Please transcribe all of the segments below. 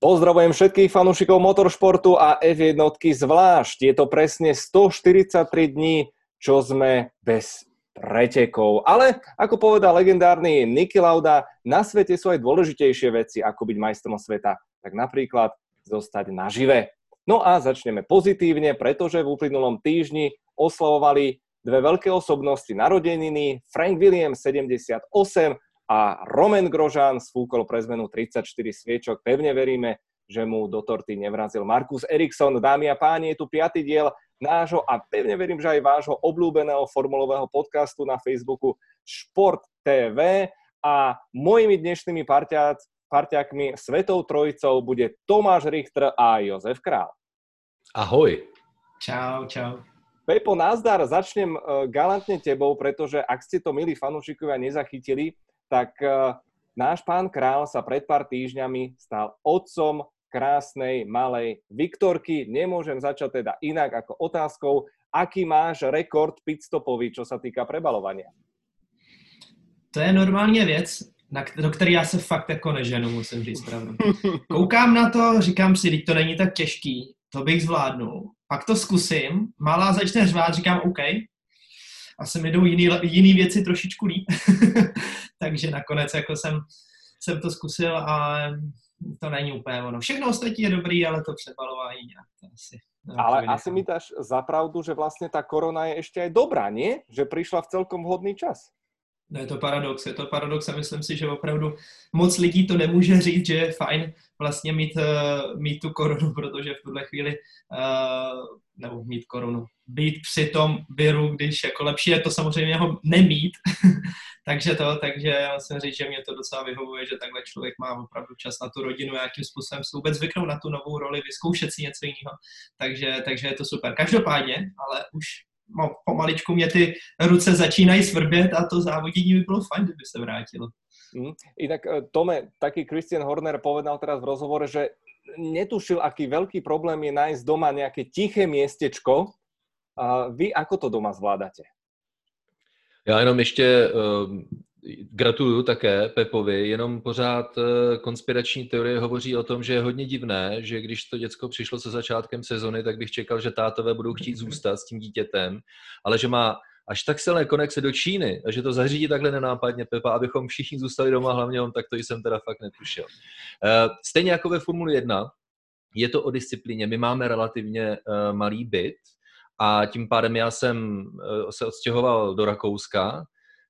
Pozdravujem všetkých fanúšikov motoršportu a F1 zvlášť. Je to presne 143 dní, čo sme bez pretekov. Ale, ako povedal legendárny Niki Lauda, na svete sú aj dôležitejšie veci, ako byť majstrom sveta. Tak napríklad zostať nažive. No a začneme pozitívne, pretože v uplynulom týždni oslavovali dve veľké osobnosti narodeniny. Frank Williams 78 a Roman Grožan sfúkol pre zmenu 34 sviečok. Pevne veríme, že mu do torty nevrazil Markus Eriksson. Dámy a páni, je tu piatý diel nášho a pevne verím, že aj vášho obľúbeného formulového podcastu na Facebooku Šport TV a mojimi dnešnými parťák, parťákmi Svetou trojicou bude Tomáš Richter a Jozef Král. Ahoj. Čau, čau. Pepo, nazdar, začnem uh, galantne tebou, pretože ak ste to, milí fanúšikovia, nezachytili, tak uh, náš pán král sa pred pár týždňami stal otcom krásnej malej Viktorky. Nemôžem začať teda inak ako otázkou, aký máš rekord pitstopový, čo sa týka prebalovania? To je normálně věc, na, do které já se fakt jako neženu, musím říct pravdu. Koukám na to, říkám si, teď to není tak těžký, to bych zvládnul. Pak to zkusím, malá začne řvát, říkám OK, asi mi jdou jiný, jiný věci trošičku líp. Takže nakonec jako jsem, jsem to zkusil a to není úplně ono. Všechno ostatní je dobrý, ale to přebalování nějak to asi... Ale asi mi dáš za pravdu, že vlastně ta korona je ještě aj dobrá, nie? Že přišla v celkom vhodný čas. No je to paradox, je to paradox a myslím si, že opravdu moc lidí to nemůže říct, že je fajn vlastně mít, uh, mít tu korunu, protože v tuhle chvíli, uh, nebo mít korunu, být při tom viru, když jako lepší je to samozřejmě ho nemít, takže to, takže já musím říct, že mě to docela vyhovuje, že takhle člověk má opravdu čas na tu rodinu, jakým způsobem se vůbec zvyknout na tu novou roli, vyzkoušet si něco jiného, takže, takže je to super. Každopádně, ale už pomaličku mě ty ruce začínají svrbět a to závodění by bylo fajn, kdyby se vrátilo. Mm. Inak, eh, Tome, taký Christian Horner povedal teraz v rozhovore, že netušil, aký veľký problém je nájsť doma nejaké tiché miestečko. A vy ako to doma zvládate? Já jenom ještě uh, Gratuluju také Pepovi, jenom pořád eh, konspirační teorie hovoří o tom, že je hodně divné, že když to děcko přišlo se začátkem sezony, tak bych čekal, že tátové budou chtít zůstat s tím dítětem, ale že má až tak silné konexe do Číny a že to zařídí takhle nenápadně Pepa, abychom všichni zůstali doma, hlavně on, tak to jsem teda fakt netušil. Eh, stejně jako ve Formuli 1, je to o disciplíně. My máme relativně eh, malý byt a tím pádem já jsem se odstěhoval do Rakouska,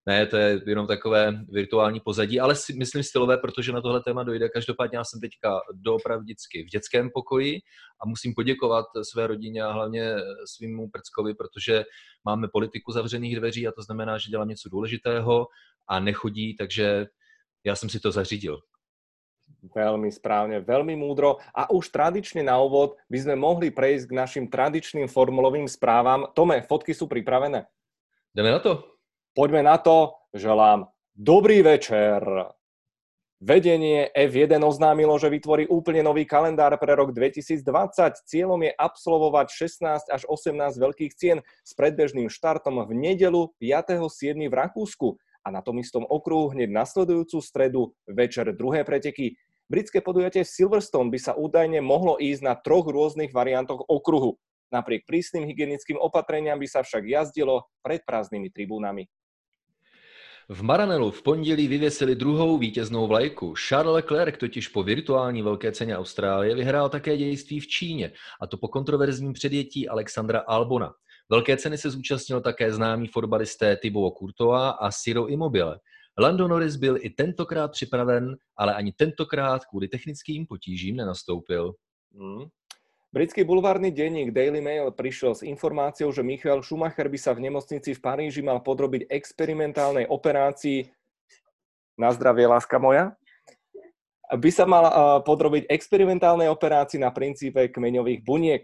ne, to je jenom takové virtuální pozadí, ale si, myslím stylové, protože na tohle téma dojde. Každopádně já jsem teďka doopravdicky v dětském pokoji a musím poděkovat své rodině a hlavně svýmu prckovi, protože máme politiku zavřených dveří a to znamená, že dělám něco důležitého a nechodí, takže já jsem si to zařídil. Veľmi správne, veľmi múdro. A už tradične na úvod by sme mohli prejsť k našim tradičným formulovým správam. Tome, fotky sú pripravené? Jdeme na to. Poďme na to, želám dobrý večer. Vedenie F1 oznámilo, že vytvorí úplne nový kalendár pre rok 2020. Cieľom je absolvovať 16 až 18 veľkých cien s predbežným štartom v nedelu 5.7. v Rakúsku a na tom istom okruhu hneď nasledujúcu stredu večer druhé preteky. Britské podujatie Silverstone by sa údajne mohlo ísť na troch rôznych variantoch okruhu. Napriek prísnym hygienickým opatreniam by sa však jazdilo pred prázdnymi tribúnami. V Maranelu v pondělí vyvěsili druhou vítěznou vlajku. Charles Leclerc totiž po virtuální velké ceně Austrálie vyhrál také dějství v Číně, a to po kontroverzním předjetí Alexandra Albona. Velké ceny se zúčastnil také známý fotbalisté Thibaut Courtois a Ciro Immobile. Lando Norris byl i tentokrát připraven, ale ani tentokrát kvůli technickým potížím nenastoupil. Hmm. Britský bulvárny denník Daily Mail prišiel s informáciou, že Michael Schumacher by sa v nemocnici v Paríži mal podrobiť experimentálnej operácii na zdravie, láska moja, by sa mal podrobiť experimentálnej operácii na princípe kmeňových buniek.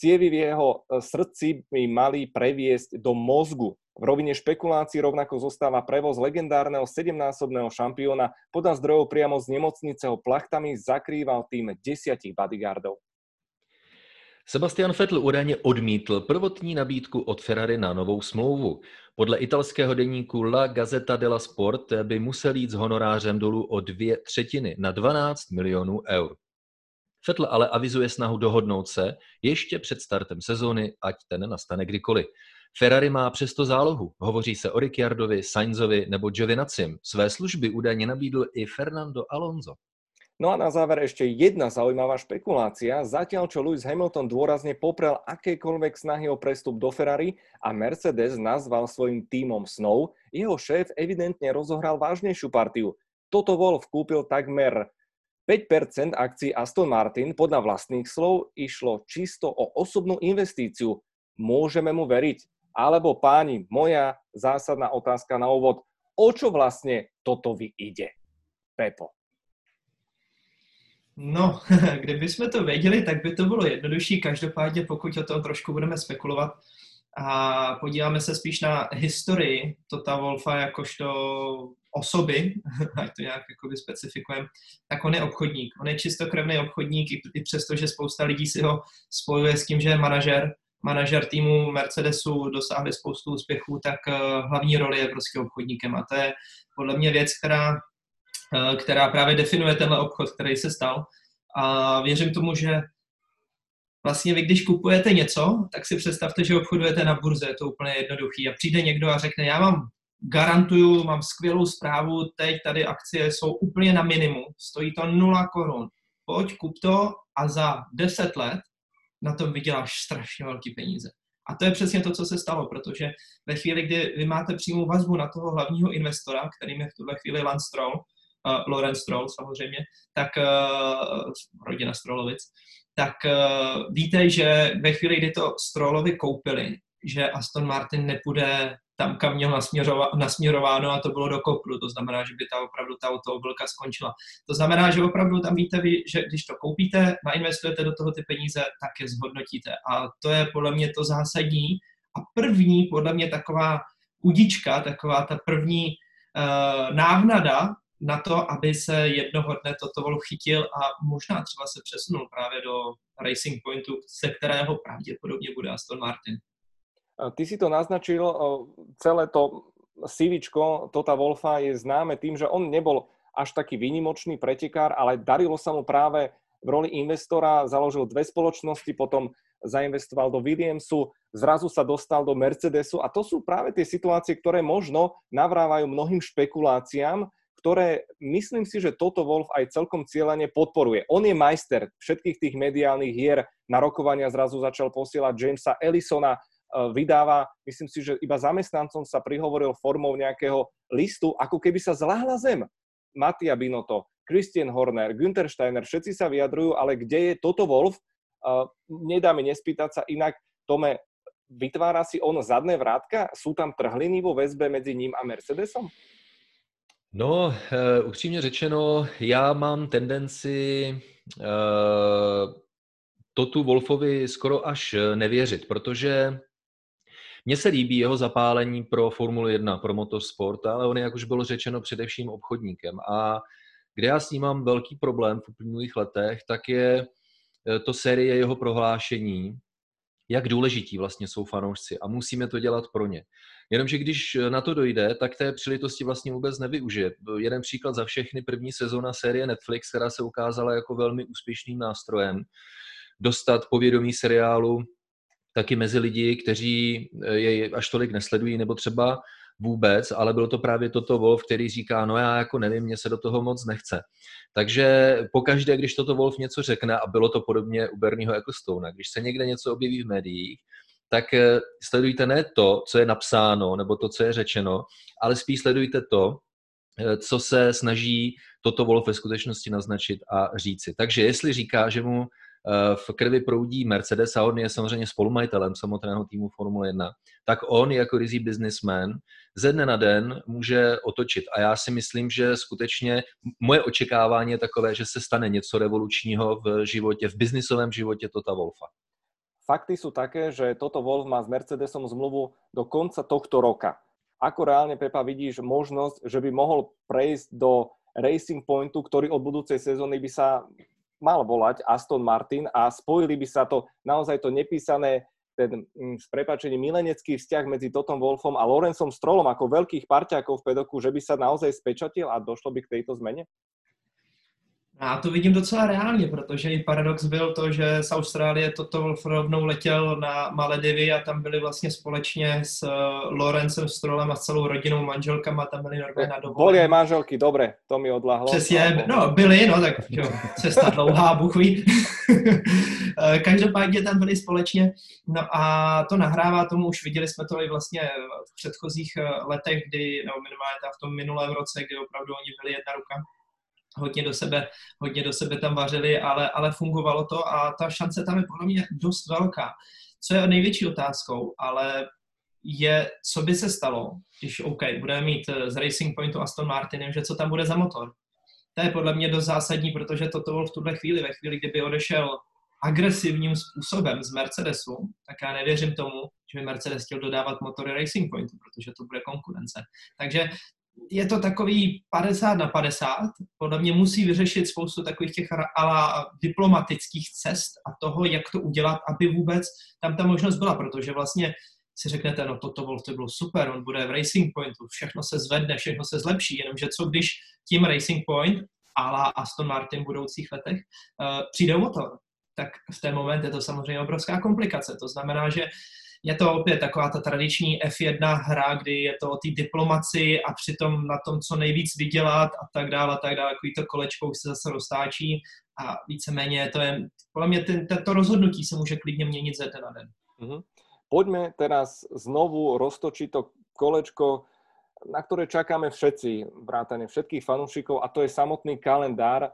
Cievy v jeho e, srdci by mali previesť do mozgu. V rovine špekulácií rovnako zostáva prevoz legendárneho 7-násobného šampióna. Podľa zdrojov priamo z nemocnice ho plachtami zakrýval tým desiatich bodyguardov. Sebastian Vettel údajně odmítl prvotní nabídku od Ferrari na novou smlouvu. Podle italského deníku La Gazzetta della Sport by musel jít s honorářem dolů o dvě třetiny na 12 milionů eur. Vettel ale avizuje snahu dohodnout se ještě před startem sezóny, ať ten nastane kdykoliv. Ferrari má přesto zálohu. Hovoří se o Ricciardovi, Sainzovi nebo Giovinazim. Své služby údajně nabídl i Fernando Alonso. No a na záver ešte jedna zaujímavá špekulácia. Zatiaľ, čo Lewis Hamilton dôrazne poprel akékoľvek snahy o prestup do Ferrari a Mercedes nazval svojim tímom Snow, jeho šéf evidentne rozohral vážnejšiu partiu. Toto Wolf kúpil takmer 5% akcií Aston Martin podľa vlastných slov išlo čisto o osobnú investíciu. Môžeme mu veriť? Alebo páni, moja zásadná otázka na úvod, o čo vlastne toto vy ide? Pepo. No, kdyby jsme to věděli, tak by to bylo jednodušší. Každopádně, pokud o tom trošku budeme spekulovat a podíváme se spíš na historii Tota Wolfa jakožto osoby, ať to nějak jakoby specifikujeme, tak on je obchodník. On je čistokrevný obchodník, i přesto, že spousta lidí si ho spojuje s tím, že je manažer, manažer týmu Mercedesu dosáhli spoustu úspěchů, tak eh, hlavní roli je prostě obchodníkem. A to je podle mě věc, která která právě definuje tenhle obchod, který se stal. A věřím tomu, že vlastně vy, když kupujete něco, tak si představte, že obchodujete na burze, je to úplně jednoduchý. A přijde někdo a řekne, já mám garantuju, mám skvělou zprávu, teď tady akcie jsou úplně na minimum, stojí to 0 korun. Pojď, kup to a za 10 let na tom vyděláš strašně velký peníze. A to je přesně to, co se stalo, protože ve chvíli, kdy vy máte přímou vazbu na toho hlavního investora, kterým je v tuhle chvíli Lance Stroll, uh, Lorenz Stroll samozřejmě, tak uh, rodina Strollovic, tak uh, víte, že ve chvíli, kdy to Strollovi koupili, že Aston Martin nepůjde tam, kam měl nasměrováno a to bylo do kopru. To znamená, že by ta opravdu ta automobilka skončila. To znamená, že opravdu tam víte vy, že když to koupíte, nainvestujete do toho ty peníze, tak je zhodnotíte. A to je podle mě to zásadní. A první, podle mě taková udička, taková ta první uh, návnada na to, aby se jednoho dne toto vol chytil a možná třeba se přesunul právě do Racing Pointu, ze kterého pravděpodobně bude Aston Martin. Ty si to naznačil, celé to CVčko Tota Wolfa je známe tým, že on nebol až taký výnimočný pretekár, ale darilo sa mu práve v roli investora, založil dve spoločnosti, potom zainvestoval do Williamsu, zrazu sa dostal do Mercedesu a to sú práve tie situácie, ktoré možno navrávajú mnohým špekuláciám, ktoré myslím si, že toto Wolf aj celkom cieľane podporuje. On je majster všetkých tých mediálnych hier, na rokovania zrazu začal posielať Jamesa Ellisona, e, vydáva, myslím si, že iba zamestnancom sa prihovoril formou nejakého listu, ako keby sa zláhla zem. Matia Binoto, Christian Horner, Günther Steiner, všetci sa vyjadrujú, ale kde je toto Wolf? Uh, nedá mi nespýtať sa inak, Tome, vytvára si on zadné vrátka? Sú tam trhliny vo väzbe medzi ním a Mercedesom? No, uh, upřímně řečeno, já mám tendenci uh, to tu Wolfovi skoro až nevěřit, protože mně se líbí jeho zapálení pro Formuli 1, pro motorsport, ale on je, jak už bylo řečeno, především obchodníkem. A kde já s ním mám velký problém v uplynulých letech, tak je eh, to série jeho prohlášení, jak důležití vlastně jsou fanoušci a musíme to dělat pro ně. Jenomže když na to dojde, tak té příležitosti vlastně vůbec nevyužije. Jeden příklad za všechny, první sezóna série Netflix, která se ukázala jako velmi úspěšným nástrojem, dostat povědomí seriálu taky mezi lidi, kteří jej až tolik nesledují, nebo třeba vůbec, ale bylo to právě toto Wolf, který říká, no já jako nevím, mně se do toho moc nechce. Takže pokaždé, když toto Wolf něco řekne, a bylo to podobně u Bernieho Ecclestona, když se někde něco objeví v médiích, tak eh, sledujte ne to, co je napsáno, nebo to, co je řečeno, ale spíš sledujte to, eh, co se snaží toto Wolf ve skutečnosti naznačit a říci. Takže jestli říká, že mu v krvi proudí Mercedes a on je samozřejmě spolumajitelem samotného týmu Formule 1, tak on jako rizí businessman ze dne na den může otočit. A já si myslím, že skutečně moje očekávání je takové, že se stane něco revolučního v životě, v biznisovém životě Tota Wolfa. Fakty sú také, že toto Wolf má s Mercedesom zmluvu do konca tohto roka. Ako reálne, Pepa, vidíš možnosť, že by mohol prejsť do Racing Pointu, ktorý od budúcej sezóny by sa mal volať Aston Martin a spojili by sa to naozaj to nepísané ten mm, s prepačením milenecký vzťah medzi Totom Wolfom a Lorencom Strollom ako veľkých parťákov v pedoku, že by sa naozaj spečatil a došlo by k tejto zmene? Já to vidím docela reálně, protože i paradox byl to, že z Austrálie toto Wolf rovnou letěl na Maledivy a tam byli vlastně společně s uh, Lorencem Strolem a s celou rodinou, manželkama, tam byli normálně na dovolené. Byly aj manželky, dobré, to mi odlahlo. Přesně, no byli, no tak jo, cesta dlouhá, buchví. Eh, každopádně tam byli společně, no a to nahrává tomu, už viděli jsme to i vlastně v předchozích eh, letech, kdy, nebo minimálně v tom minulém roce, kdy opravdu oni byli jedna ruka hodně do sebe, hodně do sebe tam vařili, ale, ale fungovalo to a ta šance tam je podle mě dost velká. Co je největší otázkou, ale je, co by se stalo, když OK, budeme mít eh, z Racing Pointu Aston Martinem, že co tam bude za motor. To je podle mě dost zásadní, protože toto byl v tuhle chvíli, ve chvíli, kdyby odešel agresivním způsobem z Mercedesu, tak já nevěřím tomu, že by Mercedes chtěl dodávat motory Racing Pointu, protože to bude konkurence. Takže je to takový 50 na 50. Podle mě musí vyřešit spoustu takových těch ala diplomatických cest a toho, jak to udělat, aby vůbec tam ta možnost byla, protože vlastně si řeknete, no toto Wolf to bylo super, on bude v Racing Pointu, všechno se zvedne, všechno se zlepší, jenomže co když tím Racing Point ala Aston Martin v budoucích letech uh, přijde motor, tak v ten moment je to samozřejmě obrovská komplikace. To znamená, že je to opět taková ta tradiční F1 hra, kdy je to o té diplomaci a přitom na tom, co nejvíc vydělat a tak dále, a tak dále. Takový to kolečko už se zase roztáčí a víceméně to je, podle mě ten, tento rozhodnutí se může klidně měnit ze den na den. Mm-hmm. Poďme teraz znovu roztočiť to kolečko, na ktoré čakáme všetci, vrátane všetkých fanúšikov, a to je samotný kalendár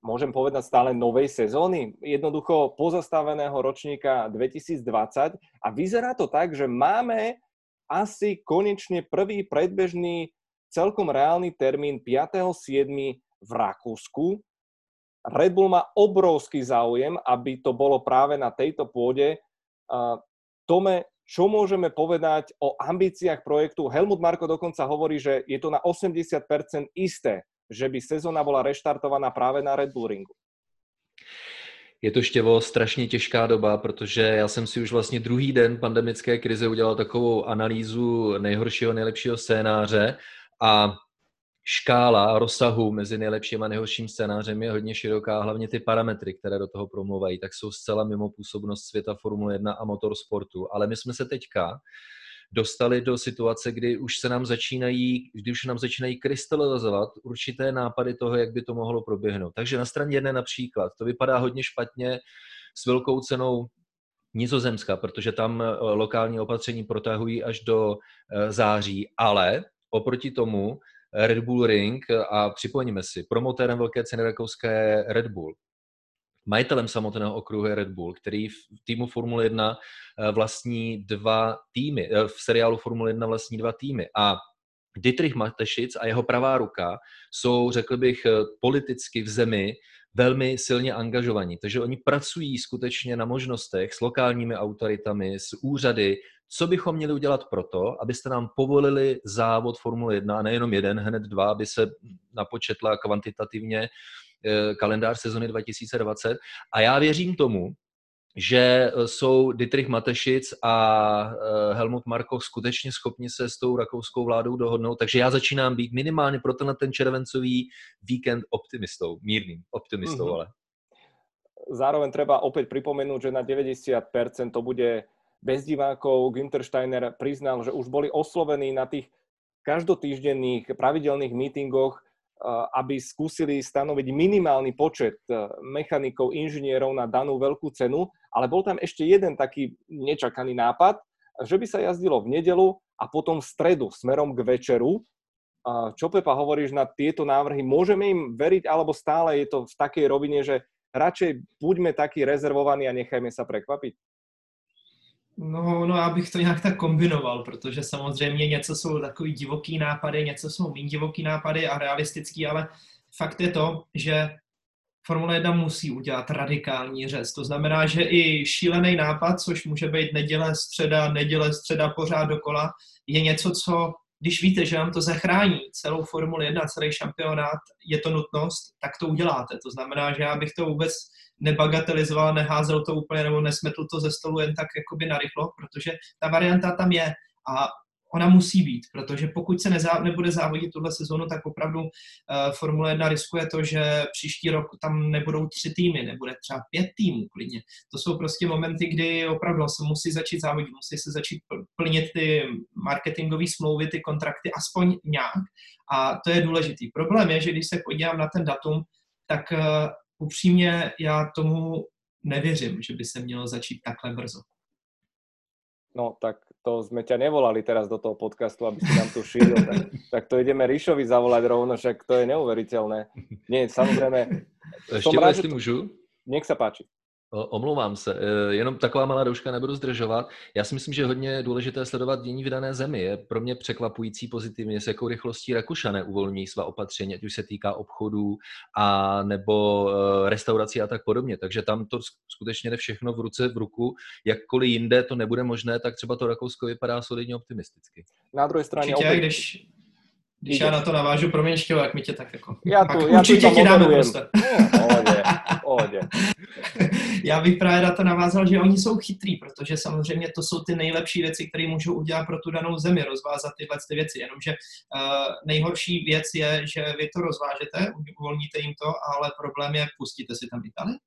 môžem povedať, stále novej sezóny, jednoducho pozastaveného ročníka 2020 a vyzerá to tak, že máme asi konečne prvý predbežný celkom reálny termín 5.7. v Rakúsku. Red Bull má obrovský záujem, aby to bolo práve na tejto pôde. Tome, čo môžeme povedať o ambíciách projektu? Helmut Marko dokonca hovorí, že je to na 80% isté, že by sezóna byla reštartovaná právě na Red Bull ringu? Je to štěvo strašně těžká doba, protože já jsem si už vlastně druhý den pandemické krize udělal takovou analýzu nejhoršího, nejlepšího scénáře a škála rozsahu mezi nejlepším a nejhorším scénářem je hodně široká, hlavně ty parametry, které do toho promluvají, tak jsou zcela mimo působnost světa Formule 1 a motorsportu. Ale my jsme se teďka dostali do situace, kdy už se nám začínají, kdy už nám začínají krystalizovat určité nápady toho, jak by to mohlo proběhnout. Takže na straně jedné například, to vypadá hodně špatně s velkou cenou Nizozemska, protože tam eh, lokální opatření protahují až do eh, září, ale oproti tomu Red Bull Ring a připomeňme si, promotérem velké ceny rakouské je Red Bull. Majitelem samotného okruhu je Red Bull, který v týmu Formule 1 eh, vlastní dva týmy, eh, v seriálu Formule 1 vlastní dva týmy a Dietrich Matešic a jeho pravá ruka jsou, řekl bych, eh, politicky v zemi velmi silně angažovaní. Takže oni pracují skutečně na možnostech s lokálními autoritami, s úřady, co bychom měli udělat proto, abyste nám povolili závod Formule 1 a nejenom jeden, hned dva, aby se napočetla kvantitativně kalendář sezony 2020 a já věřím tomu, že eh, jsou Dietrich Matešic a eh, Helmut Marko skutečně schopni se s tou rakouskou vládou dohodnout, takže já začínám být minimálně pro tenhle ten červencový víkend optimistou, mírným optimistou, mm-hmm. ale. Zároveň treba opäť pripomenúť, že na 90% to bude bez divákov. Günther Steiner priznal, že už boli oslovení na tých každotýždenných pravidelných mítingoch Eh, aby skúsili stanoviť minimálny počet eh, mechanikov, inžinierov na danú veľkú cenu, ale bol tam ešte jeden taký nečakaný nápad, že by sa jazdilo v nedelu a potom v stredu smerom k večeru. Čo Pepa hovoríš na tieto návrhy? Môžeme im veriť, alebo stále je to v takej rovine, že radšej buďme takí rezervovaní a nechajme sa prekvapiť? No, no, já bych to nějak tak kombinoval, protože samozřejmě něco jsou takový divoký nápady, něco jsou méně divoký nápady a realistický, ale fakt je to, že Formule 1 musí udělat radikální řez. To znamená, že i šílený nápad, což může být neděle, středa, neděle, středa, pořád dokola, je něco, co, když víte, že vám to zachrání celou Formule 1, celý šampionát, je to nutnost, tak to uděláte. To znamená, že já bych to vůbec nebagatelizoval, neházel to úplně nebo nesmetl to ze stolu jen tak jakoby narychlo, protože ta varianta tam je a ona musí být, protože pokud se nezá, nebude závodit tuhle sezónu, tak opravdu uh, Formule 1 riskuje to, že příští rok tam nebudou tři týmy, nebude třeba pět týmů klidně. To jsou prostě momenty, kdy opravdu se musí začít závodit, musí se začít plnit ty marketingové smlouvy, ty kontrakty aspoň nějak a to je důležitý. Problém je, že když se podívám na ten datum, tak uh, upřímně já tomu nevěřím, že by se mělo začít takhle brzo. No, tak to sme ťa nevolali teraz do toho podcastu, aby si nám tu šíril. Tak, tak to ideme Ríšovi zavolať rovno, však to je neuveriteľné. Nie, samozrejme. Ještě rád, jestli můžu? Nech sa páči. Omlouvám se, e, jenom taková malá douška, nebudu zdržovat. Já si myslím, že hodně důležité sledovat dění v dané zemi. Je pro mě překvapující pozitivně, s jakou rychlostí Rakušané uvolňují svá opatření, ať už se týká obchodů a nebo e, restaurací a tak podobně. Takže tam to skutečně jde všechno v ruce v ruku. Jakkoliv jinde to nebude možné, tak třeba to Rakousko vypadá solidně optimisticky. Na druhé straně... Určitě, opět... když, když já na to navážu, promiň, jak mi tě tak jako... Já tu, já určitě tu ti dáme prostě. Pohodě, pohodě. já bych právě na to navázal, že oni jsou chytrý, protože samozřejmě to jsou ty nejlepší věci, které můžou udělat pro tu danou zemi, rozvázat tyhle ty věci. Jenomže uh, nejhorší věc je, že vy to rozvážete, uvolníte jim to, ale problém je, pustíte si tam Itálii?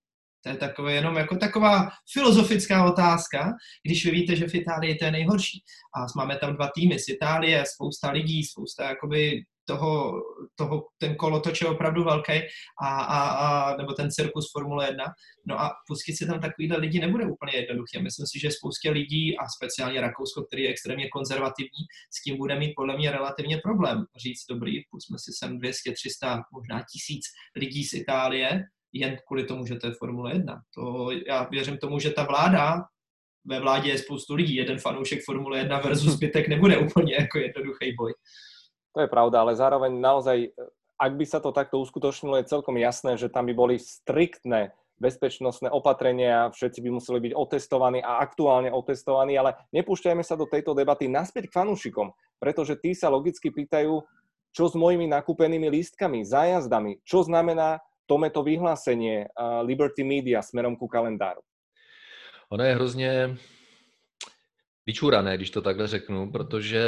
To je takové jenom jako taková filozofická otázka, když vy víte, že v Itálii to je nejhorší. A máme tam dva týmy z Itálie, spousta lidí, spousta jakoby toho, toho ten kolotoč je opravdu velký, a, a, a, nebo ten cirkus Formule 1. No a pustit si tam takovýhle lidi nebude úplně jednoduché. Myslím si, že spoustě lidí, a speciálně Rakousko, který je extrémně konzervativní, s tím bude mít podle mě relativně problém. Říct, dobrý, pusme si sem 200, 300, možná tisíc lidí z Itálie, jen kvůli tomu, že to je Formule 1. To, já věřím tomu, že ta vláda, ve vládě je spoustu lidí, jeden fanoušek Formule 1 versus zbytek nebude úplně jako jednoduchý boj. To je pravda, ale zároveň naozaj, ak by sa to takto uskutočnilo, je celkom jasné, že tam by boli striktné bezpečnostné opatrenia, všetci by museli byť otestovaní a aktuálne otestovaní, ale nepúšťajme sa do tejto debaty naspäť k fanúšikom, pretože tí sa logicky pýtajú, čo s mojimi nakúpenými lístkami, zájazdami, čo znamená tometo vyhlásenie Liberty Media smerom ku kalendáru? Ono je hrozně vyčúrané, když to takhle řeknu, protože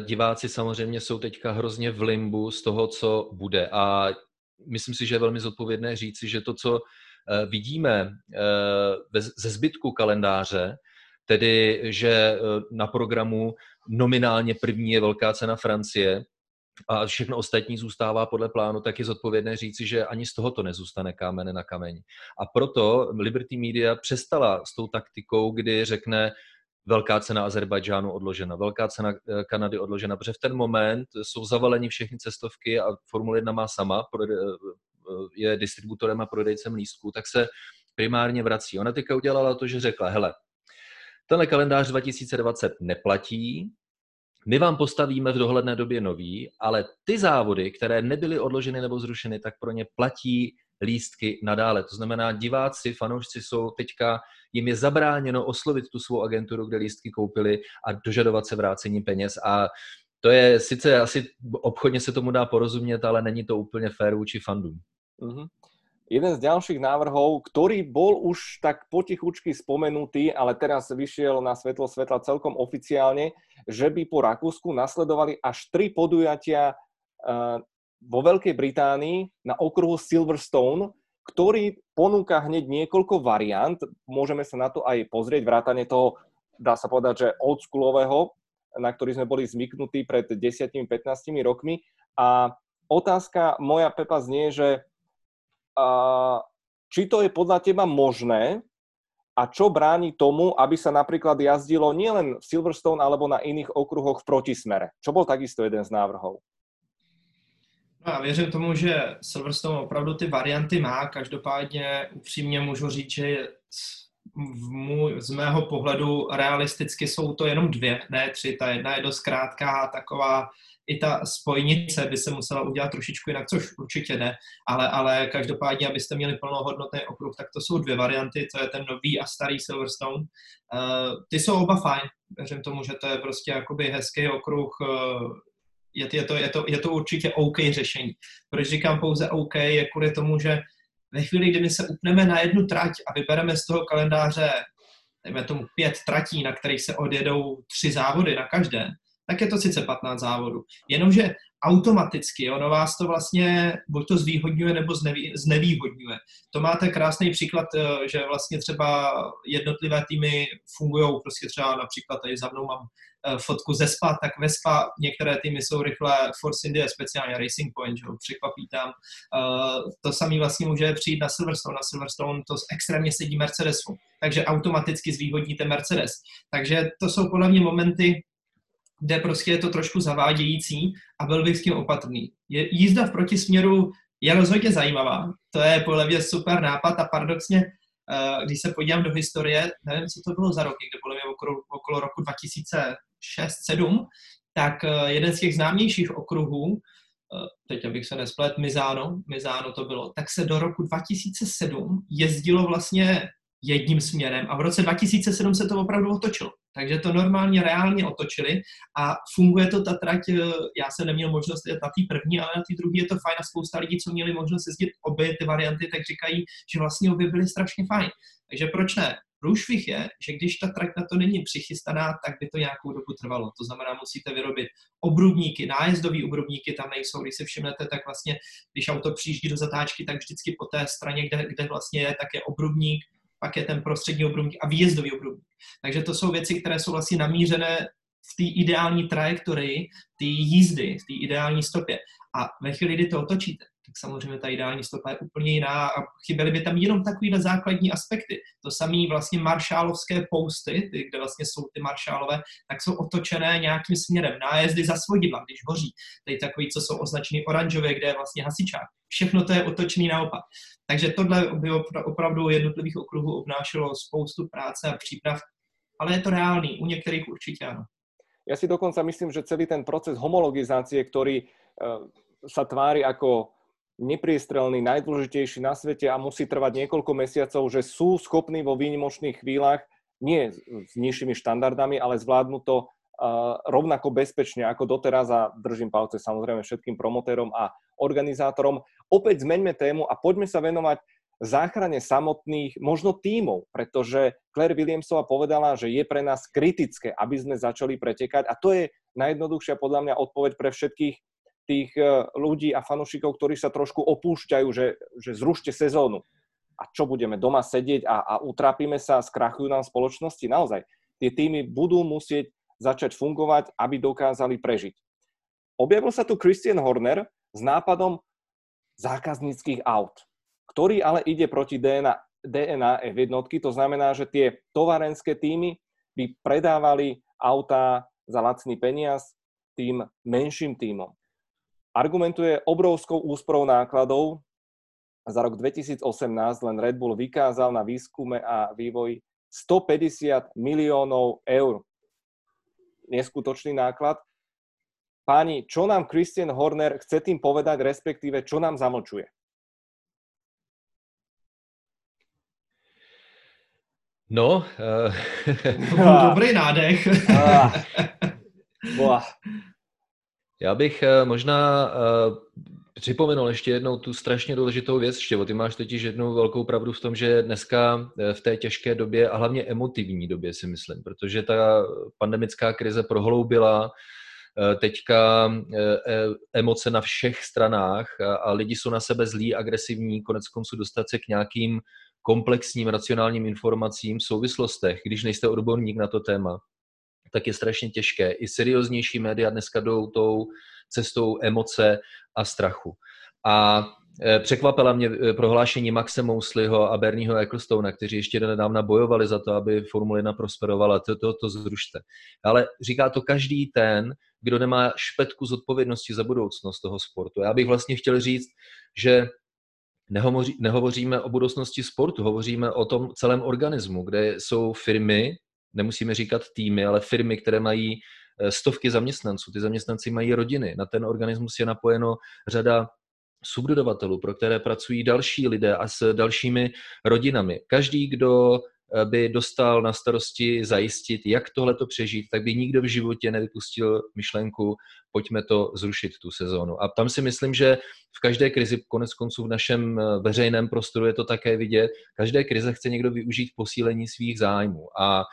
diváci samozřejmě jsou teďka hrozně v limbu z toho, co bude. A myslím si, že je velmi zodpovědné říci, že to, co eh, vidíme eh, ze zbytku kalendáře, tedy že na programu nominálně první je velká cena Francie, a všechno ostatní zůstává podle plánu, tak je zodpovědné říci, že ani z tohoto nezůstane kámen na kameň. A proto Liberty Media přestala s tou taktikou, kdy řekne, velká cena Azerbajdžánu odložena, velká cena eh, Kanady odložena, protože v ten moment jsou zavaleni všechny cestovky a Formule 1 má sama, eh, je distributorem a prodejcem lístků, tak se primárně vrací. Ona teďka udělala to, že řekla, hele, tenhle kalendář 2020 neplatí, my vám postavíme v dohledné době nový, ale ty závody, které nebyly odloženy nebo zrušeny, tak pro ně platí lístky nadále. To znamená, diváci, fanoušci jsou teďka, jim je zabráněno oslovit tu svou agenturu, kde lístky koupili a dožadovat se vrácení peněz a to je sice asi obchodně se tomu dá porozumět, ale není to úplně fér vůči fandům. Mm-hmm. Jeden z ďalších návrhov, ktorý bol už tak potichučky spomenutý, ale teraz vyšiel na svetlo svetla celkom oficiálne, že by po Rakúsku nasledovali až tri podujatia eh, vo Veľkej Británii na okruhu Silverstone, ktorý ponúka hneď niekoľko variant. Môžeme sa na to aj pozrieť, vrátane toho, dá sa povedať, že oldschoolového, na ktorý sme boli zvyknutí pred 10-15 rokmi. A otázka moja, Pepa, znie, že a, či to je podľa teba možné a čo bráni tomu, aby sa napríklad jazdilo nielen v Silverstone alebo na iných okruhoch v protismere, čo bol takisto jeden z návrhov. Já věřím tomu, že Silverstone opravdu ty varianty má. Každopádně upřímně můžu říct, že v můj, z mého pohledu realisticky jsou to jenom dvě, ne tři. Ta jedna je dost krátká, taková i ta spojnice by se musela udělat trošičku jinak, což určitě ne, ale, ale každopádně, abyste měli plnohodnotný okruh, tak to jsou dvě varianty, to je ten nový a starý Silverstone. Uh, ty jsou oba fajn, věřím tomu, že to je prostě jakoby hezký okruh, uh, je, je, to, je, to, je to určitě OK řešení. Proč říkám pouze OK, je kvůli tomu, že ve chvíli, kdy my se upneme na jednu trať a vybereme z toho kalendáře dejme tomu pět tratí, na kterých se odjedou tři závody na každé, tak je to sice 15 závodů. Jenomže automaticky, ono vás to vlastně buď to zvýhodňuje nebo znevý, znevýhodňuje. To máte krásný příklad, eh, že vlastně třeba jednotlivé týmy fungují, prostě třeba například tady za mnou mám eh, fotku ze SPA, tak ve SPA některé týmy jsou rychle Force India, speciálně Racing Point, že překvapí tam. Eh, to samý vlastně může přijít na Silverstone. Na Silverstone to extrémně sedí Mercedesu, takže automaticky zvýhodníte Mercedes. Takže to jsou podle mě momenty, kde prostě je to trošku zavádějící a byl bych s tím opatrný. Je, jízda v protisměru je rozhodně zajímavá. To je podle mě super nápad a paradoxně, uh, když se podívám do historie, nevím, co to bylo za roky, kde podle mě okolo, okolo roku 2006-2007, tak uh, jeden z těch známějších okruhů, uh, teď abych se nesplet, Mizano, Mizano to bylo, tak se do roku 2007 jezdilo vlastně jedním směrem a v roce 2007 se to opravdu otočilo. Takže to normálně reálně otočili a funguje to ta trať, eh, já jsem neměl možnost jet na té první, ale na té druhé je to fajn a spousta lidí, co měli možnost jezdit obě ty varianty, tak říkají, že vlastně obě byly strašně fajn. Takže proč ne? Průšvih je, že když ta trať na to není přichystaná, tak by to nějakou dobu trvalo. To znamená, musíte vyrobit obrubníky, nájezdové obrubníky tam nejsou. Když si všimnete, tak vlastně, když auto přijíždí do zatáčky, tak vždycky po té straně, kde, kde vlastně je, tak je obrubník, pak je ten prostřední obrubník a výjezdový obrubník. Takže to jsou věci, které jsou vlastně namířené v té ideální trajektorii, té jízdy, v té ideální stopě. A ve chvíli, kdy to otočíte, tak samozřejmě ta ideální stopa je úplně jiná a chyběly by tam jenom takovýhle základní aspekty. To samé vlastně maršálovské posty, ty, kde vlastně jsou ty maršálové, tak jsou otočené nějakým směrem. Nájezdy za svodidla, když hoří. Tady takový, co jsou označeny oranžové, kde je vlastně hasičák. Všechno to je otočený naopak. Takže tohle by opravdu jednotlivých okruhů obnášelo spoustu práce a příprav, ale je to reálný. U některých určitě ano. Ja si dokonca myslím, že celý ten proces homologizácie, ktorý uh, sa tvári ako nepriestrelný, najdôležitejší na svete a musí trvať niekoľko mesiacov, že sú schopní vo výnimočných chvíľach, nie s nižšími štandardami, ale zvládnu to rovnako bezpečne ako doteraz a držím palce samozrejme všetkým promotérom a organizátorom. Opäť zmeňme tému a poďme sa venovať záchrane samotných, možno tímov, pretože Claire Williamsová povedala, že je pre nás kritické, aby sme začali pretekať a to je najjednoduchšia podľa mňa odpoveď pre všetkých tých e, ľudí a fanúšikov, ktorí sa trošku opúšťajú, že, že zrušte sezónu. A čo budeme doma sedieť a, a utrápime sa, skrachujú nám spoločnosti? Naozaj, tie týmy budú musieť začať fungovať, aby dokázali prežiť. Objavil sa tu Christian Horner s nápadom zákazníckých aut, ktorý ale ide proti DNA, DNA F1, to znamená, že tie tovarenské týmy by predávali autá za lacný peniaz tým menším týmom argumentuje obrovskou úsporou nákladov. Za rok 2018 len Red Bull vykázal na výskume a vývoji 150 miliónov eur. Neskutočný náklad. Páni, čo nám Christian Horner chce tým povedať, respektíve čo nám zamlčuje? No, uh... dobrý nádech. Ah. Já bych eh, možná eh, připomenul ještě jednou tu strašně důležitou věc, Štěvo. Ty máš totiž jednu velkou pravdu v tom, že dneska eh, v té těžké době a hlavně emotivní době si myslím, protože ta pandemická krize prohloubila teďka emoce na všech stranách a lidi jsou na sebe zlí, agresivní, konec konců dostat se k nějakým komplexním racionálním informacím v souvislostech, když nejste odborník na to téma, tak je strašně těžké. I serióznější média dneska jdou tou cestou emoce a strachu. A e, Překvapila mě e, prohlášení Maxe Mousliho a Bernieho Ecclestona, kteří ještě nedávna bojovali za to, aby Formule 1 prosperovala. To, to, to zrušte. Ale říká to každý ten, kdo nemá špetku zodpovědnosti za budoucnost toho sportu. Já bych vlastně chtěl říct, že nehovoří, nehovoříme o budoucnosti sportu, hovoříme o tom celém organismu, kde jsou firmy, nemusíme říkat týmy, ale firmy, které mají eh, stovky zaměstnanců. Ty zaměstnanci mají rodiny. Na ten organismus je napojeno řada subdodavatelů, pro které pracují další lidé a s dalšími rodinami. Každý, kdo by dostal na starosti zajistit, jak tohle to přežít, tak by nikdo v životě nevypustil myšlenku, pojďme to zrušit tu sezónu. A tam si myslím, že v každé krizi, konec konců v našem eh, veřejném prostoru je to také vidět, každé krize chce někdo využít posílení svých zájmů. A eh,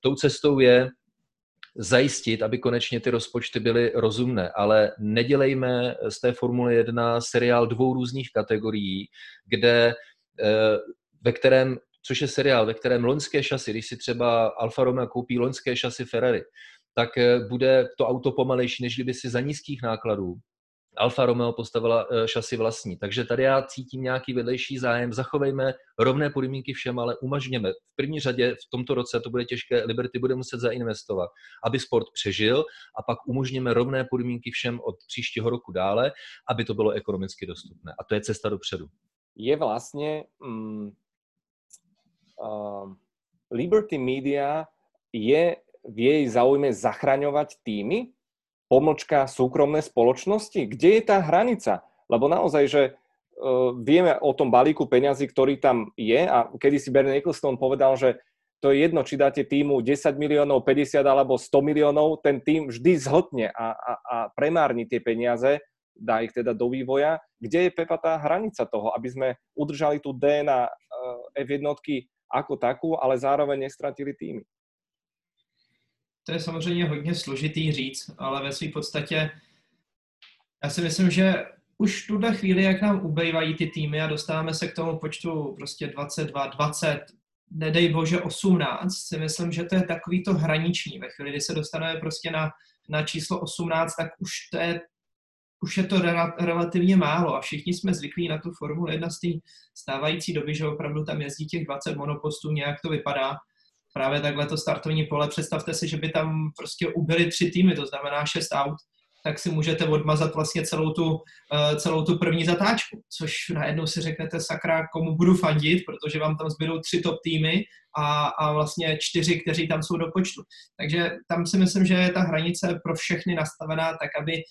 tou cestou je zajistit, aby konečně ty rozpočty byly rozumné, ale nedělejme z té Formule 1 seriál dvou různých kategorií, kde eh, ve kterém což je seriál, ve kterém loňské šasy, když si třeba Alfa Romeo koupí loňské šasy Ferrari, tak eh, bude to auto pomalejší, než kdyby si za nízkých nákladů Alfa Romeo postavila eh, šasy vlastní. Takže tady já cítím nějaký vedlejší zájem. Zachovejme rovné podmínky všem, ale umožněme. V první řadě v tomto roce to bude těžké, Liberty bude muset zainvestovat, aby sport přežil a pak umožněme rovné podmínky všem od příštího roku dále, aby to bylo ekonomicky dostupné. A to je cesta dopředu. Je vlastně mm, uh, Liberty Media je v jej záujme zachraňovať týmy? Pomlčka súkromné spoločnosti? Kde je tá hranica? Lebo naozaj, že uh, vieme o tom balíku peňazí, ktorý tam je a kedy si Bernie Eccleston povedal, že to je jedno, či dáte týmu 10 miliónov, 50 alebo 100 miliónov, ten tým vždy zhltne a, a, a premárni tie peniaze, dá ich teda do vývoja. Kde je Pepa tá hranica toho, aby sme udržali tú DNA F1 ako takú, ale zároveň nestratili týmy? To je samozřejmě hodně složitý říct, ale ve své podstatě já si myslím, že už v tuhle chvíli, jak nám ubejvají ty týmy a dostáváme se k tomu počtu prostě 22, 20, nedej bože 18, si myslím, že to je takový to hraniční. Ve chvíli, kdy se dostaneme prostě na, na číslo 18, tak už to je už je to rel- relativně málo a všichni jsme zvyklí na tu Formule 1 z té stávající doby, že opravdu tam jezdí těch 20 monopostů, nějak to vypadá. Právě takhle to startovní pole, představte si, že by tam prostě ubyly tři týmy, to znamená šest aut, tak si můžete odmazat vlastně celou tu, uh, celou tu první zatáčku, což najednou si řeknete sakra, komu budu fandit, protože vám tam zbydou tři top týmy a, a vlastně čtyři, kteří tam jsou do počtu. Takže tam si myslím, že je ta hranice pro všechny nastavená tak, aby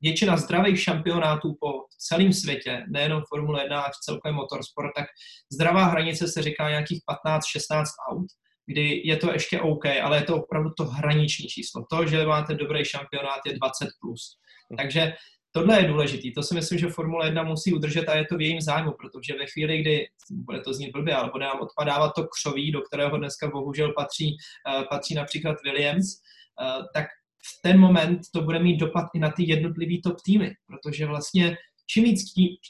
většina zdravých šampionátů po celém světě, nejenom Formule 1, ale celkovém motorsport, tak zdravá hranice se říká nějakých 15-16 aut, kdy je to ještě OK, ale je to opravdu to hraniční číslo. To, že máte dobrý šampionát, je 20+. Plus. Hm. Takže tohle je důležité. To si myslím, že Formule 1 musí udržet a je to v jejím zájmu, protože ve chvíli, kdy, bude to znít blbě, ale bude nám odpadávat to křoví, do kterého dneska bohužel patří, uh, patří například Williams, uh, tak v ten moment to bude mít dopad i na ty jednotlivý top týmy, protože vlastně čím víc,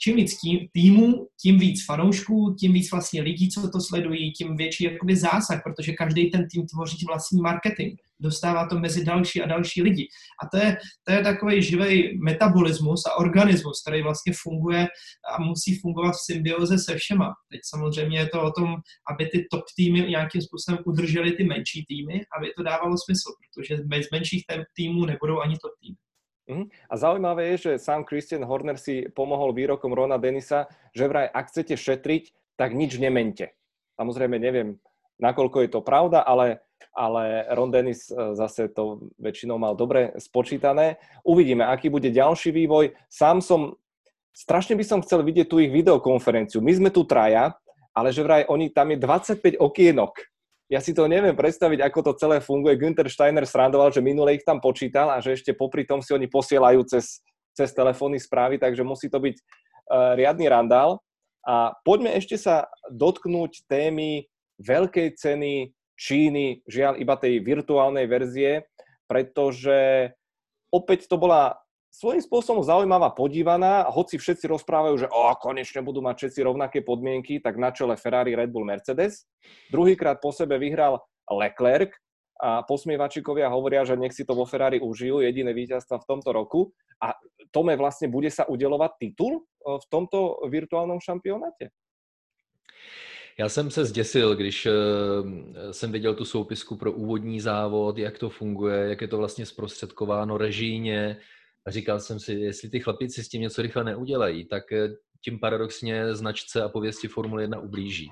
čím víc týmů, tím víc fanoušků, tím víc vlastně lidí, co to sledují, tím větší jakoby zásah, protože každý ten tým tvoří vlastní marketing. Dostává to mezi další a další lidi. A to je, to je takový živý metabolismus a organismus, který vlastně funguje a musí fungovat v symbioze se všema. Teď samozřejmě je to o tom, aby ty top týmy nějakým způsobem udržely ty menší týmy, aby to dávalo smysl, protože bez menších týmů nebudou ani top týmy. Uh-huh. A zaujímavé je, že sám Christian Horner si pomohol výrokom Rona Denisa, že vraj, ak chcete šetriť, tak nič nemente. Samozrejme, neviem, nakoľko je to pravda, ale, ale Ron Dennis e, zase to väčšinou mal dobre spočítané. Uvidíme, aký bude ďalší vývoj. Sám som, strašne by som chcel vidieť tú ich videokonferenciu. My sme tu traja, ale že vraj oni, tam je 25 okienok ja si to neviem predstaviť, ako to celé funguje. Günther Steiner srandoval, že minule ich tam počítal a že ešte popri tom si oni posielajú cez, cez telefónne správy, takže musí to byť uh, riadny randál. A poďme ešte sa dotknúť témy veľkej ceny Číny, žiaľ iba tej virtuálnej verzie, pretože opäť to bola svojím spôsobom zaujímavá podívaná, hoci všetci rozprávajú, že o, konečne budú mať všetci rovnaké podmienky, tak na čele Ferrari, Red Bull, Mercedes. Druhýkrát po sebe vyhral Leclerc a posmievačikovia hovoria, že nech si to vo Ferrari užijú, jediné víťazstva v tomto roku. A Tome vlastne bude sa udelovať titul v tomto virtuálnom šampionáte? Já jsem se zděsil, když jsem viděl tu soupisku pro úvodní závod, jak to funguje, jak je to vlastně zprostředkováno režijně, a říkal jsem si, jestli ty chlapíci s tím něco rychle neudělají, tak eh, tím paradoxně značce a pověsti Formule 1 ublíží.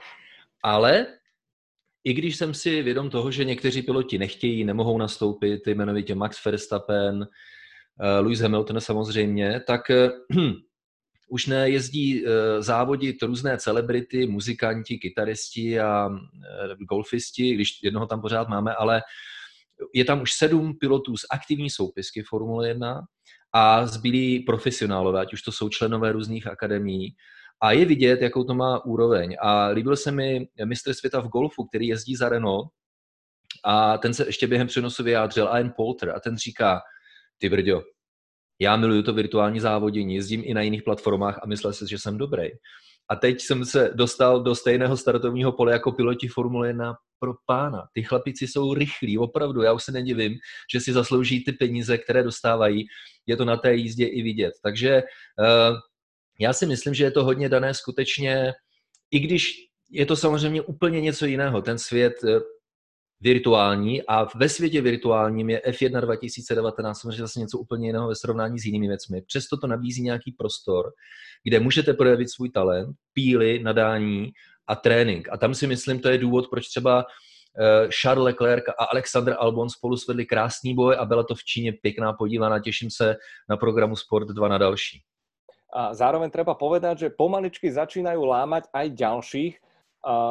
Ale i když jsem si vědom toho, že někteří piloti nechtějí, nemohou nastoupit, jmenovitě Max Verstappen, eh, Lewis Hamilton samozřejmě, tak eh, už nejezdí závodit různé celebrity, muzikanti, kytaristi a golfisti, když jednoho tam pořád máme, ale je tam už sedm pilotů z aktivní soupisky Formule 1 a zbylí profesionálové, ať už to jsou členové různých akademií. A je vidět, jakou to má úroveň. A líbil se mi mistr světa v golfu, který jezdí za Renault, a ten se ještě během přenosu vyjádřil, Ian Polter, a ten říká, ty brďo, já miluju to virtuální závodění, jezdím i na jiných platformách a myslel si, že jsem dobrý. A teď jsem se dostal do stejného startovního pole jako piloti Formule 1 pro pána. Ty chlapici jsou rychlí, opravdu. Já už se nedivím, že si zaslouží ty peníze, které dostávají. Je to na té jízdě i vidět. Takže uh, já si myslím, že je to hodně dané skutečně, i když je to samozřejmě úplně něco jiného. Ten svět eh, virtuální a ve světě virtuálním je F1 2019 samozřejmě zase něco úplně jiného ve srovnání s jinými věcmi. Přesto to nabízí nějaký prostor, kde můžete projevit svůj talent, píly, nadání a trénink. A tam si myslím, to je důvod, proč třeba eh, Charles Leclerc a Alexander Albon spolu svedli krásný boj a byla to v Číně pěkná podívaná. Těším se na programu Sport 2 na další. A zároveň treba povedať, že pomaličky začínajú lámať aj ďalších.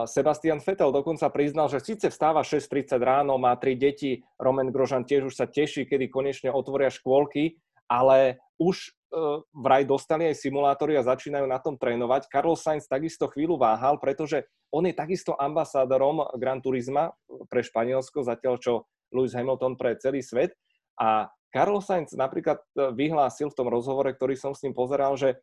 Sebastian Vettel dokonca priznal, že síce vstáva 6.30 ráno, má tri deti, Roman Grožan tiež už sa teší, kedy konečne otvoria škôlky, ale už uh, vraj dostali aj simulátory a začínajú na tom trénovať. Carlos Sainz takisto chvíľu váhal, pretože on je takisto ambasádorom Gran Turisma pre Španielsko, zatiaľ čo Lewis Hamilton pre celý svet. A Carlos Sainz napríklad e, vyhlásil v tom rozhovore, ktorý som s ním pozeral, že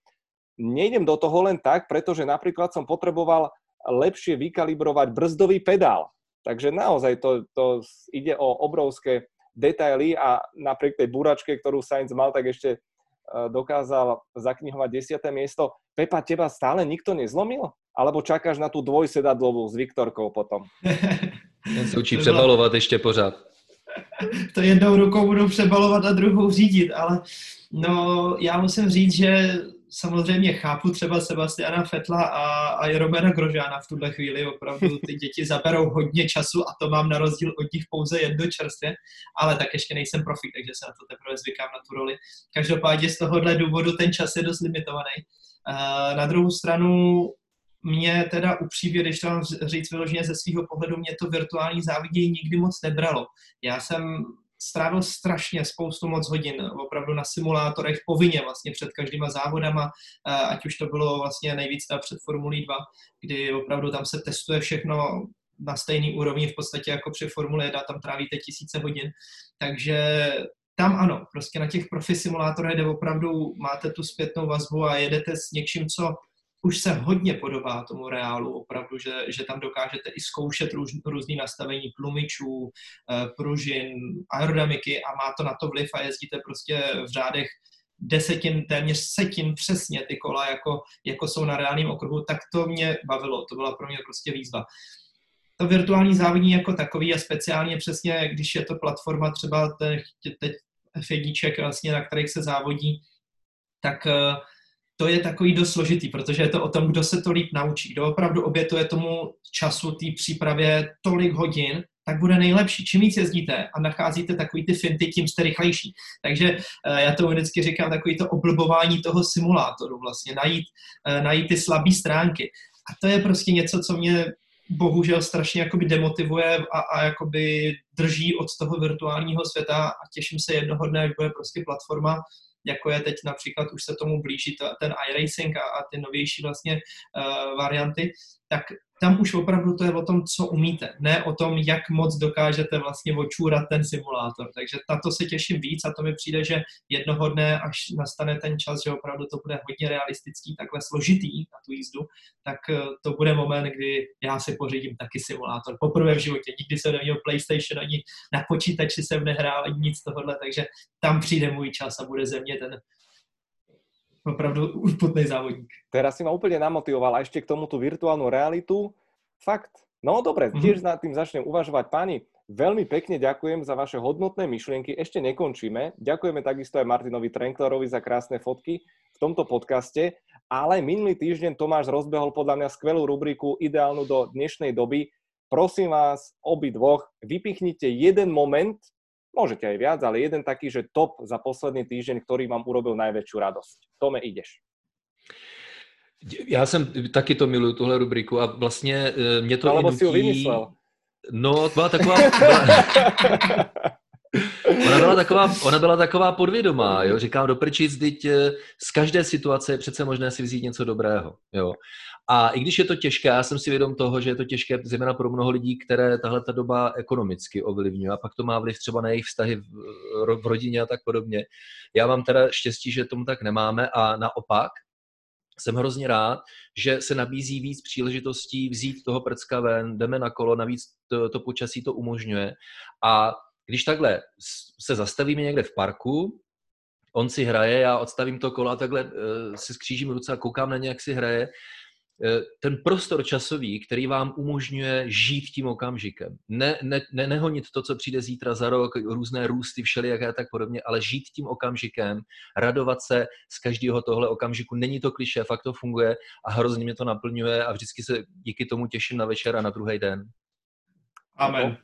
nejdem do toho len tak, pretože napríklad som potreboval lepšie vykalibrovať brzdový pedál. Takže naozaj to, to ide o obrovské detaily a napriek tej buračke, ktorú Sainz mal, tak ešte e, dokázal zaknihovať 10. miesto. Pepa, teba stále nikto nezlomil? Alebo čakáš na tú dvojsedadlovú s Viktorkou potom? Ten se učí přebalovat ještě pořád. To jednou rukou budu přebalovat a druhou řídit, ale no, já musím říct, že samozřejmě chápu třeba Sebastiana Fetla a, a Romana Grožána v tuhle chvíli. Opravdu ty děti zaberou hodně času a to mám na rozdíl od nich pouze jedno čerstvě, ale tak ještě nejsem profik, takže se na to teprve zvykám na tu roli. Každopádně z tohohle důvodu ten čas je dost limitovaný. Na druhou stranu mě teda upřímně, když to mám říct vyloženě ze svého pohledu, mě to virtuální závidění nikdy moc nebralo. Já jsem strávil strašně spoustu moc hodin opravdu na simulátorech povinně vlastně před každýma závodama, ať už to bylo vlastně nejvíc před Formulí 2, kdy opravdu tam se testuje všechno na stejný úrovni v podstatě jako při Formule 1, tam trávíte tisíce hodin, takže tam ano, prostě na těch profi simulátorech, kde opravdu máte tu zpětnou vazbu a jedete s něčím, co už se hodně podobá tomu reálu, opravdu, že, že tam dokážete i zkoušet růz, různý nastavení tlumičů, eh, pružin, aerodynamiky a má to na to vliv a jezdíte prostě v řádech desetin, téměř setin přesně ty kola, jako, jako jsou na reálném okruhu, tak to mě bavilo, to byla pro mě prostě výzva. To virtuální závodní jako takový a speciálně přesně, když je to platforma třeba teď, teď F1, vlastně, na kterých se závodí, tak uh, to je takový dost složitý, protože je to o tom, kdo se to líp naučí, kdo opravdu obětuje tomu času, té přípravě tolik hodin, tak bude nejlepší. Čím víc jezdíte a nacházíte takový ty finty, tím jste rychlejší. Takže uh, já to vždycky říkám, takový to oblbování toho simulátoru, vlastně najít, uh, najít ty slabé stránky. A to je prostě něco, co mě bohužel strašně jakoby demotivuje a, a jakoby drží od toho virtuálního světa a těším se jednoho dne, až bude prostě platforma, jako je teď například už se tomu blíží ten iRacing a, a ty novější vlastně uh, varianty, tak tam už opravdu to je o tom, co umíte, ne o tom, jak moc dokážete vlastně očůrat ten simulátor. Takže na to se těším víc a to mi přijde, že jednoho dne, až nastane ten čas, že opravdu to bude hodně realistický, takhle složitý na tu jízdu, tak eh, to bude moment, kdy já si pořídím taky simulátor. Poprvé v životě, nikdy jsem neměl PlayStation ani na počítači jsem nehrál ani nic tohohle, takže tam přijde můj čas a bude ze mě ten opravdu urputný závodník. Teraz si ma úplne namotivoval a ešte k tomu tú virtuálnu realitu. Fakt. No dobre, mm-hmm. tiež nad tým začnem uvažovať. Páni, veľmi pekne ďakujem za vaše hodnotné myšlienky. Ešte nekončíme. Ďakujeme takisto aj Martinovi Trenklerovi za krásne fotky v tomto podcaste. Ale minulý týždeň Tomáš rozbehol podľa mňa skvelú rubriku ideálnu do dnešnej doby. Prosím vás, obi dvoch, vypichnite jeden moment, Môžete aj viac, ale jeden taký, že top za posledný týždeň, ktorý vám urobil najväčšiu radosť. Tome, ideš. Já jsem taky to miluju, tuhle rubriku a vlastně eh, mě to nutí... si ho vymyslel. No, byla taková... Byla... Ona byla taková, ona byla taková podvědomá, jo? říkám do prčic, eh, z každé situace je přece možné si vzít něco dobrého. Jo? A i když je to těžké, já jsem si vědom toho, že je to těžké zejména pro mnoho lidí, které tahle ta doba ekonomicky ovlivňuje a pak to má vliv třeba na jejich vztahy v, v rodině a tak podobně. Já mám teda štěstí, že tomu tak nemáme a naopak, jsem hrozně rád, že se nabízí víc příležitostí vzít toho prcka ven, jdeme na kolo, navíc to, to počasí to umožňuje. A když takhle se zastavíme někde v parku, on si hraje, já odstavím to kolo a takhle uh, si skřížím ruce a koukám na ně, jak si hraje, Eh, ten prostor časový, který vám umožňuje žít tím okamžikem. Ne, ne, ne, nehonit to, co přijde zítra za rok, různé růsty, všelijaké a tak podobně, ale žít tím okamžikem, radovat se z každého tohle okamžiku. Není to kliše, fakt to funguje a hrozně mě to naplňuje a vždycky se díky tomu těším na večer a na druhý den. Amen.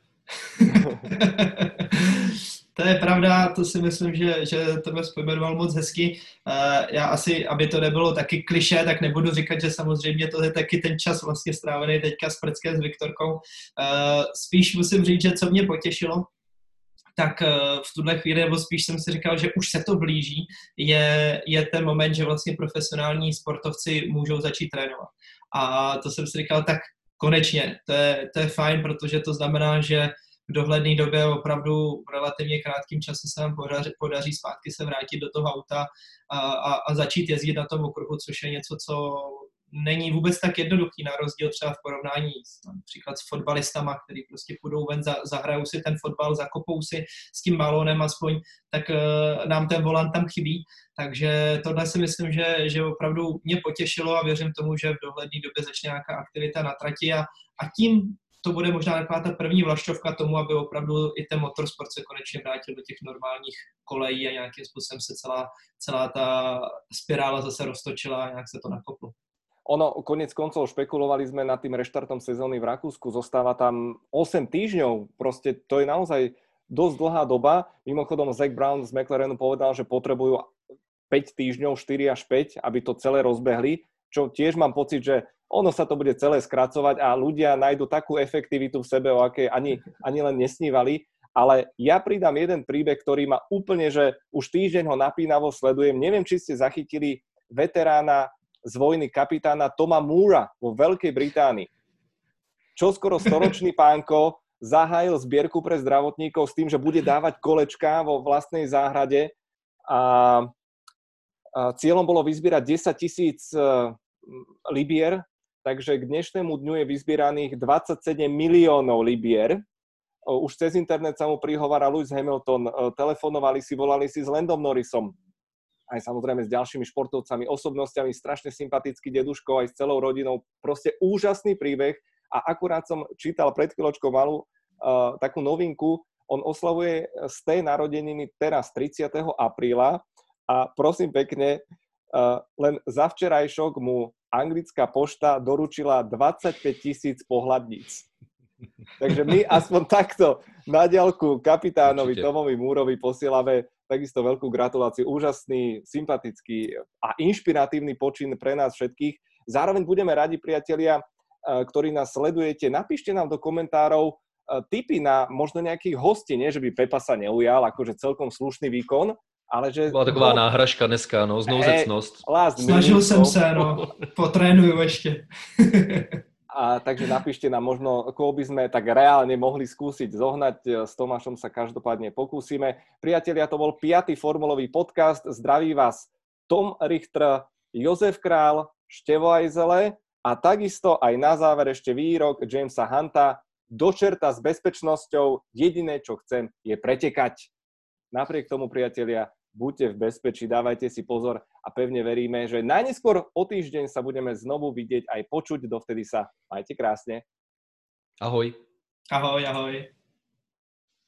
To je pravda, to si myslím, že, že to mě pojmenoval moc hezky. Uh, já asi, aby to nebylo taky kliše, tak nebudu říkat, že samozřejmě to je taky ten čas vlastně strávený teďka s Prckem s Viktorkou. Uh, spíš musím říct, že co mě potěšilo, tak uh, v tuhle chvíli, nebo spíš jsem si říkal, že už se to blíží, je, je ten moment, že vlastně profesionální sportovci můžou začít trénovat. A to jsem si říkal, tak konečně, to je, to je fajn, protože to znamená, že v dohledné době opravdu v relativně krátkém čase se nám podaří, podaří zpátky se vrátit do toho auta a, a, a začít jezdit na tom okruhu, což je něco, co není vůbec tak jednoduchý na rozdíl třeba v porovnání s, například s fotbalistama, který prostě půjdou ven, za, zahrajou si ten fotbal, zakopou si s tím balónem aspoň, tak uh, nám ten volant tam chybí. Takže tohle si myslím, že, že opravdu mě potěšilo a věřím tomu, že v dohledné době začne nějaká aktivita na trati a, a tím to bude možná taková ta první vlašťovka tomu, aby opravdu i ten motorsport se konečně vrátil do těch normálních kolejí a nějakým způsobem se celá, celá ta spirála zase roztočila a nějak se to nakoplo. Ono, konec koncov, špekulovali sme nad tým reštartom sezóny v Rakúsku, zostáva tam 8 týždňov, proste to je naozaj dosť dlhá doba. Mimochodom, Zach Brown z McLarenu povedal, že potrebujú 5 týždňov, 4 až 5, aby to celé rozbehli, čo tiež mám pocit, že ono sa to bude celé skracovať a ľudia nájdu takú efektivitu v sebe, o aké ani, ani len nesnívali. Ale ja pridám jeden príbeh, ktorý ma úplne, že už týždeň ho napínavo sledujem. Neviem, či ste zachytili veterána z vojny kapitána Toma Moora vo Veľkej Británii. Čo skoro storočný pánko zahájil zbierku pre zdravotníkov s tým, že bude dávať kolečka vo vlastnej záhrade a, a cieľom bolo vyzbierať 10 tisíc e, libier takže k dnešnému dňu je vyzbieraných 27 miliónov libier. Už cez internet sa mu prihovára Lewis Hamilton, telefonovali si, volali si s Landom Norrisom, aj samozrejme s ďalšími športovcami, osobnostiami, strašne sympatický deduško, aj s celou rodinou. Proste úžasný príbeh a akurát som čítal pred chvíľočkou malú uh, takú novinku, on oslavuje z tej narodeniny teraz 30. apríla a prosím pekne, uh, len za včerajšok mu anglická pošta doručila 25 tisíc pohľadníc. Takže my aspoň takto na diaľku kapitánovi Určite. Tomovi Múrovi posielame takisto veľkú gratuláciu. Úžasný, sympatický a inšpiratívny počin pre nás všetkých. Zároveň budeme radi, priatelia, eh, ktorí nás sledujete, napíšte nám do komentárov eh, tipy na možno nejakých hostí, nie že by Pepa sa neujal, akože celkom slušný výkon, ale že... Byla taková no, náhražka dneska, no, znouzecnost. Snažil jsem se, no, potrénuju ještě. A takže napíšte nám možno, koho by sme tak reálne mohli skúsiť zohnať. S Tomášom sa každopádne pokúsime. Priatelia, to bol piatý formulový podcast. Zdraví vás Tom Richter, Jozef Král, Števo Ajzele a takisto aj na záver ešte výrok Jamesa Hunta. Dočerta s bezpečnosťou, jediné, čo chcem, je pretekať. Napriek tomu, priatelia, buďte v bezpečí, dávajte si pozor a pevne veríme, že najneskôr o týždeň sa budeme znovu vidieť aj počuť. Dovtedy sa majte krásne. Ahoj. Ahoj, ahoj.